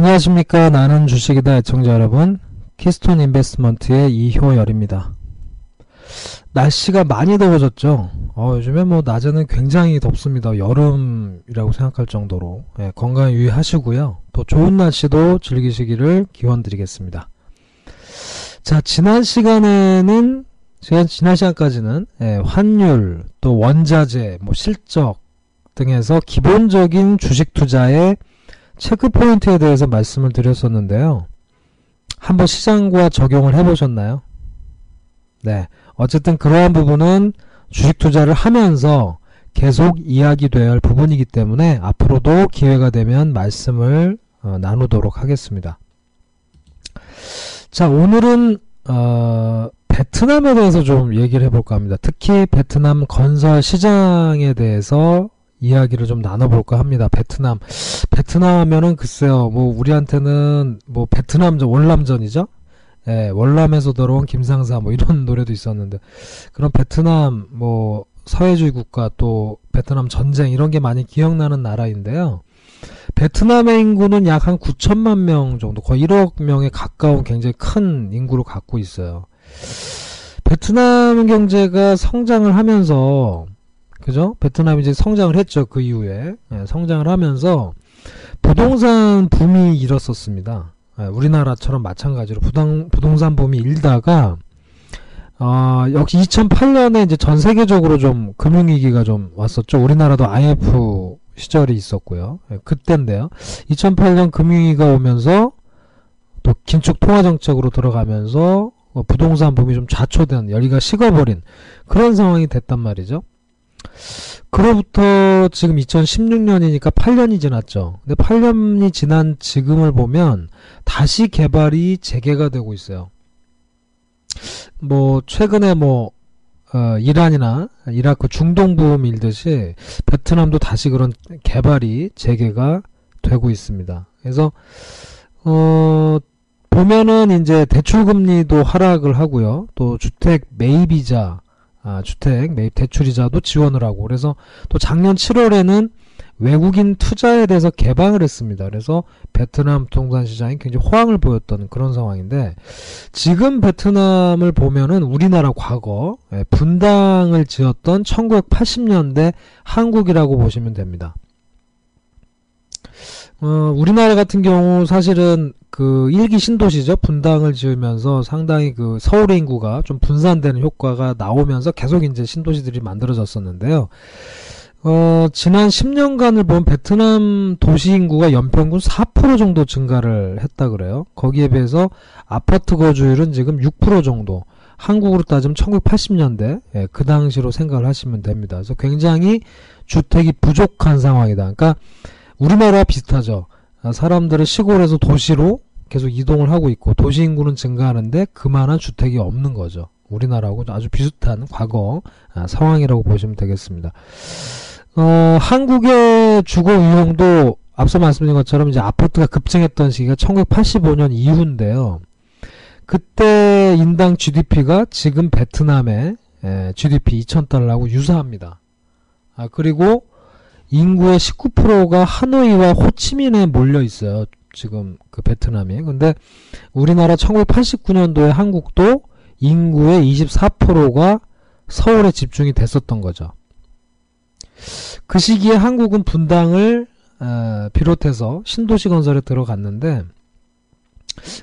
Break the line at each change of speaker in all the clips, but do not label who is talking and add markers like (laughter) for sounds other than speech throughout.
안녕하십니까. 나는 주식이다 애청자 여러분. 키스톤 인베스트먼트의 이효열입니다. 날씨가 많이 더워졌죠. 어, 요즘에 뭐 낮에는 굉장히 덥습니다. 여름이라고 생각할 정도로 예, 건강 유의하시고요. 또 좋은 날씨도 즐기시기를 기원 드리겠습니다. 자, 지난 시간에는 지난, 지난 시간까지는 예, 환율, 또 원자재, 뭐 실적 등에서 기본적인 주식 투자의 체크 포인트에 대해서 말씀을 드렸었는데요. 한번 시장과 적용을 해보셨나요? 네. 어쨌든 그러한 부분은 주식 투자를 하면서 계속 이야기되어야 할 부분이기 때문에 앞으로도 기회가 되면 말씀을 어, 나누도록 하겠습니다. 자, 오늘은 어, 베트남에 대해서 좀 얘기를 해볼까 합니다. 특히 베트남 건설 시장에 대해서 이야기를 좀 나눠볼까 합니다. 베트남. 베트남 하면은 글쎄요, 뭐, 우리한테는 뭐, 베트남전, 월남전이죠? 예, 월남에서 들어온 김상사 뭐 이런 (laughs) 노래도 있었는데, 그런 베트남, 뭐, 사회주의 국가 또 베트남 전쟁 이런 게 많이 기억나는 나라인데요. 베트남의 인구는 약 한 9천만 명 정도, 거의 1억 명에 가까운 굉장히 큰 인구를 갖고 있어요. 베트남 경제가 성장을 하면서 그죠? 베트남이 이제 성장을 했죠. 그 이후에. 예, 성장을 하면서 부동산 붐이 일었었습니다. 예, 우리나라처럼 마찬가지로 부당, 부동산 붐이 일다가 어, 역시 2008년에 이제 전 세계적으로 좀 금융위기가 좀 왔었죠. 우리나라도 IF 시절이 있었고요. 예, 그때인데요. 2008년 금융위기가 오면서 또 긴축 통화 정책으로 들어가면서 어, 부동산 붐이 좀 좌초된 열기가 식어버린 그런 상황이 됐단 말이죠. 그로부터 지금 2016년이니까 8년이 지났죠. 근데 8년이 지난 지금을 보면 다시 개발이 재개가 되고 있어요. 뭐 최근에 뭐 어, 이란이나 이라크 중동 부음 일듯이 베트남도 다시 그런 개발이 재개가 되고 있습니다. 그래서 어 보면은 이제 대출 금리도 하락을 하고요. 또 주택 매입이자 아, 주택 매입 대출이자도 지원을 하고 그래서 또 작년 7월에는 외국인 투자에 대해서 개방을 했습니다. 그래서 베트남 부동산 시장이 굉장히 호황을 보였던 그런 상황인데 지금 베트남을 보면은 우리나라 과거 예, 분당을 지었던 1980년대 한국이라고 보시면 됩니다. 어, 우리나라 같은 경우 사실은 그 일기 신도시죠. 분당을 지으면서 상당히 그 서울의 인구가 좀 분산되는 효과가 나오면서 계속 이제 신도시들이 만들어졌었는데요. 어, 지난 10년간을 본 베트남 도시 인구가 연평균 4% 정도 증가를 했다 그래요. 거기에 비해서 아파트 거주율은 지금 6% 정도. 한국으로 따지면 1980년대 예, 그 당시로 생각을 하시면 됩니다. 그래서 굉장히 주택이 부족한 상황이다. 그러니까 우리나라와 비슷하죠. 아, 사람들은 시골에서 도시로 계속 이동을 하고 있고 도시 인구는 증가하는데 그만한 주택이 없는 거죠. 우리나라하고 아주 비슷한 과거 아, 상황이라고 보시면 되겠습니다. 어, 한국의 주거 유형도 앞서 말씀드린 것처럼 이제 아파트가 급증했던 시기가 1985년 이후인데요. 그때 인당 GDP가 지금 베트남의 에, GDP 2,000달러하고 유사합니다. 아, 그리고 인구의 19%가 하노이와 호치민에 몰려 있어요. 지금 그 베트남이. 근데 우리나라 1989년도에 한국도 인구의 24%가 서울에 집중이 됐었던 거죠. 그 시기에 한국은 분당을 어, 비롯해서 신도시 건설에 들어갔는데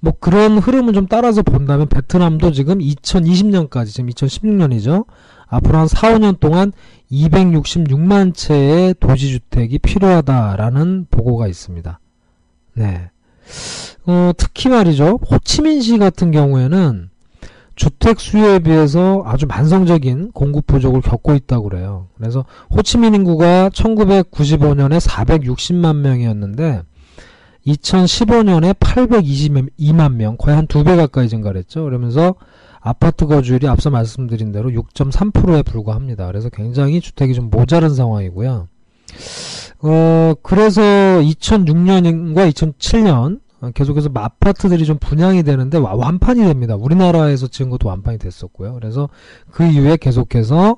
뭐 그런 흐름을 좀 따라서 본다면 베트남도 지금 2020년까지 지금 2016년이죠. 앞으로 한 4, 5년 동안 266만 채의 도시주택이 필요하다라는 보고가 있습니다. 네. 어, 특히 말이죠. 호치민시 같은 경우에는 주택 수요에 비해서 아주 만성적인 공급 부족을 겪고 있다고 그래요. 그래서 호치민 인구가 1995년에 460만 명이었는데 2015년에 822만 명, 거의 한 두 배 가까이 증가를 했죠. 그러면서 아파트 거주율이 앞서 말씀드린 대로 6.3%에 불과합니다. 그래서 굉장히 주택이 좀 모자른 상황이고요. 어, 그래서 2006년과 2007년 계속해서 아파트들이 좀 분양이 되는데 완판이 됩니다. 우리나라에서 지은 것도 완판이 됐었고요. 그래서 그 이후에 계속해서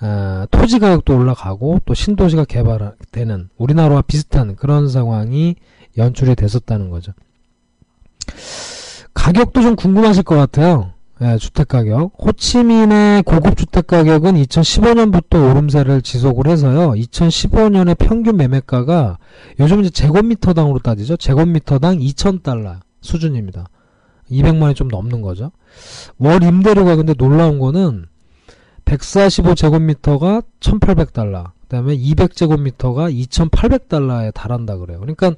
어, 토지 가격도 올라가고 또 신도시가 개발되는 우리나라와 비슷한 그런 상황이 연출이 됐었다는 거죠. 가격도 좀 궁금하실 것 같아요. 예, 주택 가격. 호치민의 고급 주택 가격은 2015년부터 오름세를 지속을 해서요. 2015년에 평균 매매가가 요즘 이제 제곱미터당으로 따지죠. 제곱미터당 2,000달러 수준입니다. 200만 원이 좀 넘는 거죠. 월 임대료가 근데 놀라운 거는 145제곱미터가 1,800달러. 그 다음에 200제곱미터가 2,800달러에 달한다 그래요. 그러니까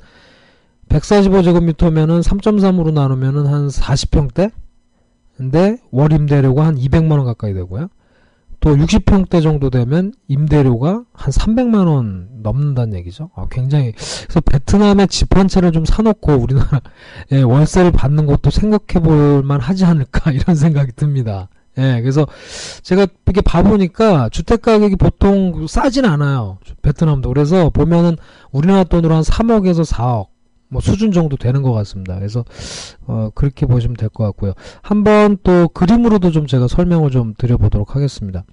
145제곱미터면은 3.3으로 나누면은 한 40평대? 근데 월 임대료가 한 200만 원 가까이 되고요. 또 60평대 정도 되면 임대료가 한 300만 원 넘는다는 얘기죠. 아, 굉장히 그래서 베트남에 집 한 채를 좀 사놓고 우리나라에 (laughs) 월세를 받는 것도 생각해 볼 만 하지 않을까 (laughs) 이런 생각이 듭니다. 예, 그래서 제가 이렇게 봐보니까 주택 가격이 보통 싸진 않아요. 베트남도. 그래서 보면은 우리나라 돈으로 한 3억에서 4억 뭐 수준 정도 되는 것 같습니다. 그래서 어 그렇게 보시면 될 것 같고요. 한번 또 그림으로도 좀 제가 설명을 좀 드려보도록 하겠습니다.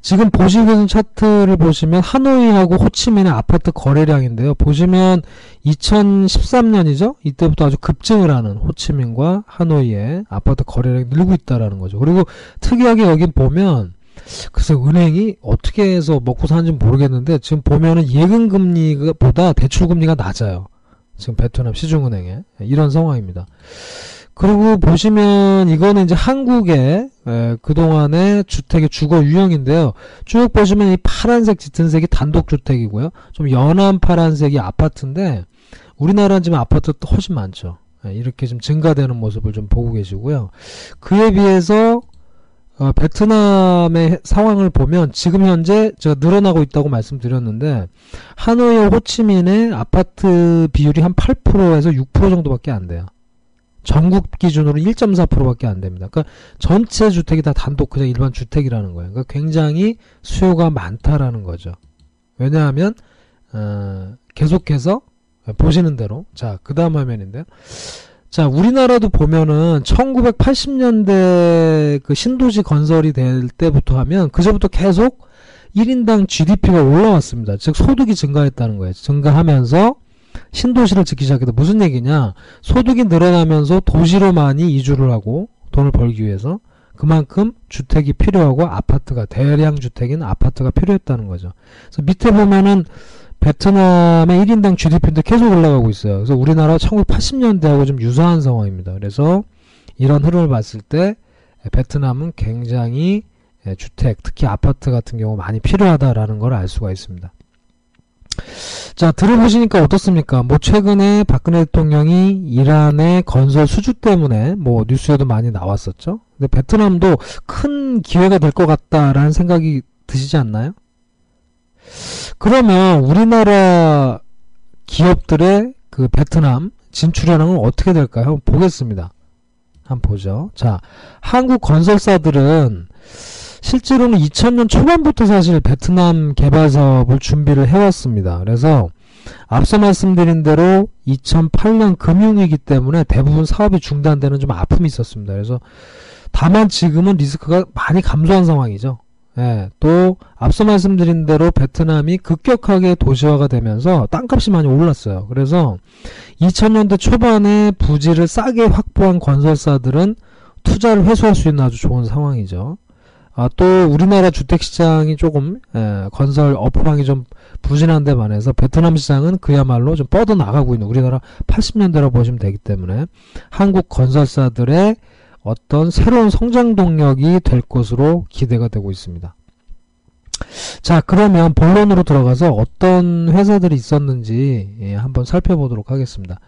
지금 계신 차트를 보시면 하노이하고 호치민의 아파트 거래량인데요. 보시면 2013년이죠. 이때부터 아주 급증을 하는 호치민과 하노이의 아파트 거래량이 늘고 있다라는 거죠. 그리고 특이하게 여기 보면 그래서 은행이 어떻게 해서 먹고 사는지 모르겠는데 지금 보면은 예금 금리보다 대출 금리가 낮아요. 지금 베트남 시중은행에 이런 상황입니다. 그리고 보시면 이거는 이제 한국의 에, 그동안의 주택의 주거 유형인데요. 쭉 보시면 이 파란색 짙은 색이 단독주택이고요. 좀 연한 파란색이 아파트인데 우리나라는 지금 아파트 훨씬 많죠. 에, 이렇게 좀 증가되는 모습을 좀 보고 계시고요. 그에 비해서 어, 베트남의 상황을 보면 지금 현재 제가 늘어나고 있다고 말씀드렸는데 하노이와 호치민의 아파트 비율이 한 8%에서 6% 정도밖에 안 돼요. 전국 기준으로 1.4%밖에 안 됩니다. 그러니까 전체 주택이 다 단독 그냥 일반 주택이라는 거예요. 그러니까 굉장히 수요가 많다라는 거죠. 왜냐하면 어, 계속해서 보시는 대로 자 그 다음 화면인데요. 자, 우리나라도 보면은 1980년대 그 신도시 건설이 될 때부터 하면 그저부터 계속 1인당 GDP가 올라왔습니다. 즉 소득이 증가했다는 거예요. 증가하면서 신도시를 짓기 시작했다. 무슨 얘기냐? 소득이 늘어나면서 도시로 많이 이주를 하고 돈을 벌기 위해서 그만큼 주택이 필요하고 아파트가 대량 주택인 아파트가 필요했다는 거죠. 그래서 밑에 보면은 베트남의 1인당 GDP도 계속 올라가고 있어요. 그래서 우리나라 1980년대하고 좀 유사한 상황입니다. 그래서 이런 흐름을 봤을 때 베트남은 굉장히 주택, 특히 아파트 같은 경우 많이 필요하다라는 걸 알 수가 있습니다. 자, 들어보시니까 어떻습니까? 뭐, 최근에 박근혜 대통령이 이란의 건설 수주 때문에 뭐, 뉴스에도 많이 나왔었죠? 근데 베트남도 큰 기회가 될 것 같다라는 생각이 드시지 않나요? 그러면 우리나라 기업들의 그 베트남 진출현황은 어떻게 될까요? 한번 보겠습니다. 한번 보죠. 자, 한국 건설사들은 실제로는 2000년 초반부터 사실 베트남 개발 사업을 준비를 해왔습니다. 그래서 앞서 말씀드린 대로 2008년 금융위기 때문에 대부분 사업이 중단되는 좀 아픔이 있었습니다. 그래서 다만 지금은 리스크가 많이 감소한 상황이죠. 예, 또 앞서 말씀드린 대로 베트남이 급격하게 도시화가 되면서 땅값이 많이 올랐어요. 그래서 2000년대 초반에 부지를 싸게 확보한 건설사들은 투자를 회수할 수 있는 아주 좋은 상황이죠. 아, 또 우리나라 주택시장이 조금 예, 건설 업황이 좀 부진한 데 반해서 베트남 시장은 그야말로 좀 뻗어 나가고 있는 우리나라 80년대로 보시면 되기 때문에 한국 건설사들의 어떤 새로운 성장 동력이 될 것으로 기대가 되고 있습니다. 자, 그러면 본론으로 들어가서 어떤 회사들이 있었는지 예, 한번 살펴보도록 하겠습니다.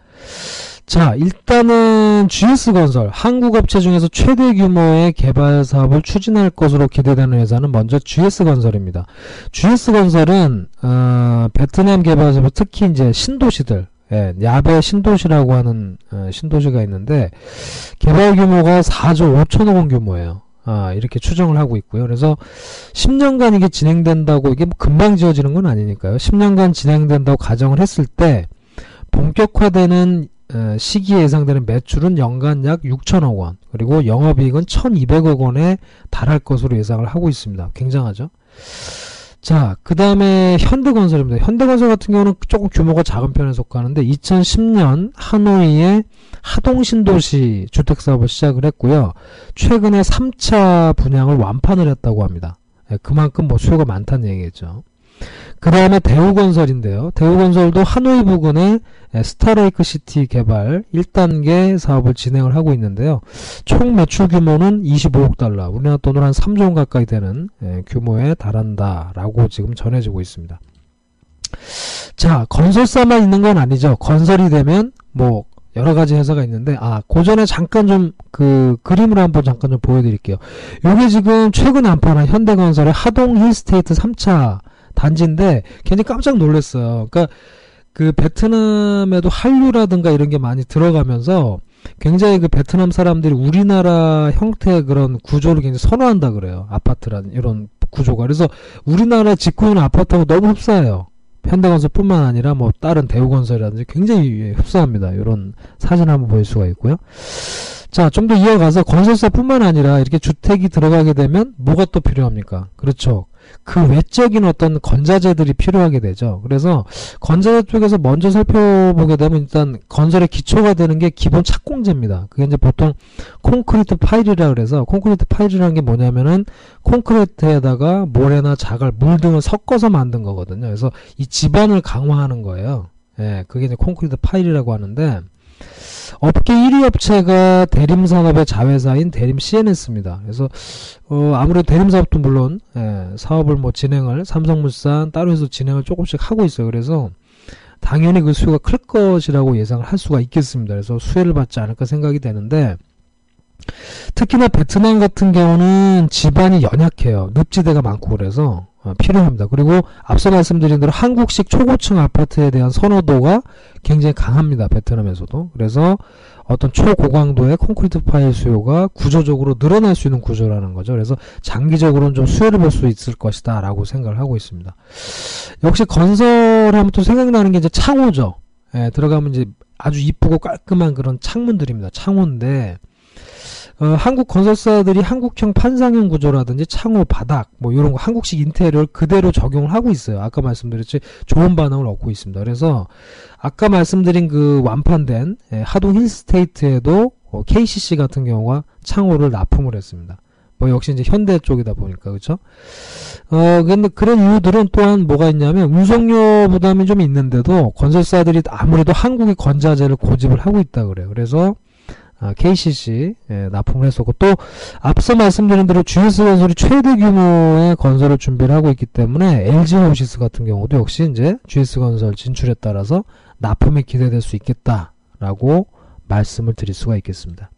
자, 일단은 GS건설, 한국 업체 중에서 최대 규모의 개발 사업을 추진할 것으로 기대되는 회사는 먼저 GS건설입니다. GS건설은 어, 베트남 개발사업 특히 이제 신도시들, 예, 야베 신도시라고 하는 어, 신도시가 있는데 개발 규모가 4조 5천억 원 규모예요. 아, 이렇게 추정을 하고 있고요. 그래서 10년간 이게 진행된다고 이게 뭐 금방 지어지는 건 아니니까요. 10년간 진행된다고 가정을 했을 때 본격화되는 어, 시기에 예상되는 매출은 연간 약 6천억 원, 그리고 영업이익은 1,200억 원에 달할 것으로 예상을 하고 있습니다. 굉장하죠? 자, 그 다음에 현대건설입니다. 현대건설 같은 경우는 조금 규모가 작은 편에 속하는데 2010년 하노이의 하동신도시 주택사업을 시작을 했고요. 최근에 3차 분양을 완판을 했다고 합니다. 예, 그만큼 뭐 수요가 많다는 얘기겠죠. 그 다음에 대우건설인데요. 대우건설도 하노이 부근에 스타레이크 시티 개발 1단계 사업을 진행을 하고 있는데요. 총 매출 규모는 25억 달러, 우리나라 돈으로 한 3조 원 가까이 되는 규모에 달한다라고 지금 전해지고 있습니다. 자, 건설사만 있는 건 아니죠. 건설이 되면 뭐 여러 가지 회사가 있는데 아 고전에 잠깐 좀 그 그림으로 한번 잠깐 좀 보여 드릴게요. 요게 지금 최근 안판한 현대건설의 하동 힐스테이트 3차 단지인데 굉장히 깜짝 놀랐어요. 그러니까 그 베트남에도 한류라든가 이런 게 많이 들어가면서 굉장히 그 베트남 사람들이 우리나라 형태의 그런 구조를 굉장히 선호한다 그래요. 아파트라는 이런 구조가. 그래서 우리나라 짓고 있는 아파트하고 너무 흡사해요. 현대건설뿐만 아니라 뭐 다른 대우건설이라든지 굉장히 흡사합니다. 이런 사진 한번 볼 수가 있고요. 자, 좀 더 이어가서 건설사뿐만 아니라 이렇게 주택이 들어가게 되면 뭐가 또 필요합니까? 그렇죠. 그 외적인 어떤 건자재들이 필요하게 되죠. 그래서 건자재 쪽에서 먼저 살펴보게 되면 일단 건설의 기초가 되는 게 기본 착공재입니다. 그게 이제 보통 콘크리트 파일이라 그래서 콘크리트 파일이라는 게 뭐냐면은 콘크리트에다가 모래나 자갈, 물 등을 섞어서 만든 거거든요. 그래서 이 지반을 강화하는 거예요. 예, 그게 이제 콘크리트 파일이라고 하는데 업계 1위 업체가 대림산업의 자회사인 대림 CNS입니다. 그래서 어, 아무래도 대림사업도 물론 예, 사업을 뭐 진행을 삼성물산 따로 해서 진행을 조금씩 하고 있어요. 그래서 당연히 그 수요가 클 것이라고 예상을 할 수가 있겠습니다. 그래서 수혜를 받지 않을까 생각이 되는데 특히나 베트남 같은 경우는 집안이 연약해요. 늪지대가 많고 그래서 어, 필요합니다. 그리고 앞서 말씀드린 대로 한국식 초고층 아파트에 대한 선호도가 굉장히 강합니다. 베트남에서도. 그래서 어떤 초고강도의 콘크리트 파일 수요가 구조적으로 늘어날 수 있는 구조라는 거죠. 그래서 장기적으로는 좀 수혜를 볼 수 있을 것이다 라고 생각을 하고 있습니다. 역시 건설하면 또 생각나는 게 이제 창호죠. 예, 들어가면 이제 아주 이쁘고 깔끔한 그런 창문들입니다. 창호인데 어, 한국 건설사들이 한국형 판상형 구조라든지 창호, 바닥 뭐 이런 거 한국식 인테리어를 그대로 적용을 하고 있어요. 아까 말씀드렸지 좋은 반응을 얻고 있습니다. 그래서 아까 말씀드린 그 완판된 예, 하동 힐스테이트에도 어, KCC 같은 경우가 창호를 납품을 했습니다. 뭐 역시 이제 현대 쪽이다 보니까 그렇죠. 어 근데 그런 이유들은 또한 뭐가 있냐면 운송료 부담이 좀 있는데도 건설사들이 아무래도 한국의 건자재를 고집을 하고 있다 그래요. 그래서 KCC 아, 예, 납품을 했었고 또 앞서 말씀드린 대로 GS 건설이 최대 규모의 건설을 준비를 하고 있기 때문에 LG 호시스 같은 경우도 역시 이제 GS 건설 진출에 따라서 납품이 기대될 수 있겠다라고 말씀을 드릴 수가 있겠습니다.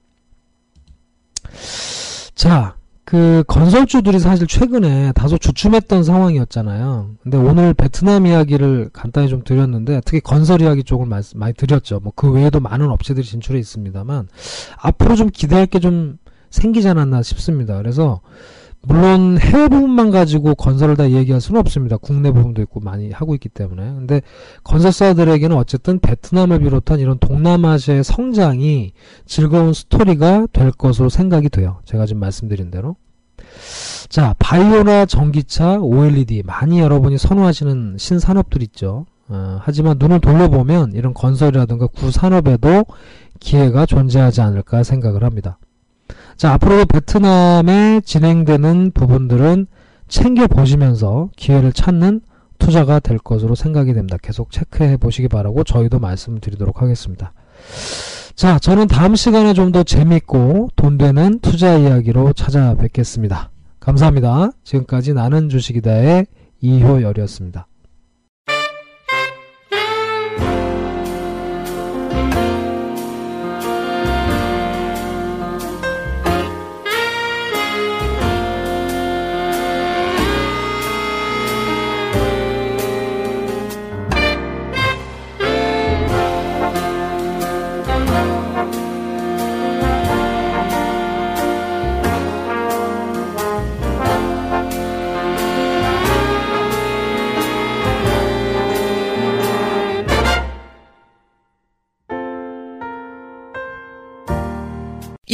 자, 그 건설주들이 사실 최근에 다소 주춤했던 상황이었잖아요. 근데 오늘 베트남 이야기를 간단히 좀 드렸는데 특히 건설 이야기 쪽을 많이 드렸죠. 뭐 그 외에도 많은 업체들이 진출해 있습니다만 앞으로 좀 기대할 게 좀 생기지 않았나 싶습니다. 그래서 물론 해외 부분만 가지고 건설을 다 얘기할 수는 없습니다. 국내 부분도 있고 많이 하고 있기 때문에. 근데 건설사들에게는 어쨌든 베트남을 비롯한 이런 동남아시아의 성장이 즐거운 스토리가 될 것으로 생각이 돼요. 제가 지금 말씀드린 대로. 자, 바이오나 전기차, OLED 많이 여러분이 선호하시는 신산업들 있죠. 어, 하지만 눈을 돌려보면 이런 건설이라든가 구산업에도 기회가 존재하지 않을까 생각을 합니다. 자, 앞으로 베트남에 진행되는 부분들은 챙겨보시면서 기회를 찾는 투자가 될 것으로 생각이 됩니다. 계속 체크해 보시기 바라고 저희도 말씀드리도록 하겠습니다. 자, 저는 다음 시간에 좀 더 재밌고 돈 되는 투자 이야기로 찾아뵙겠습니다. 감사합니다. 지금까지 나는 주식이다의 이효열이었습니다.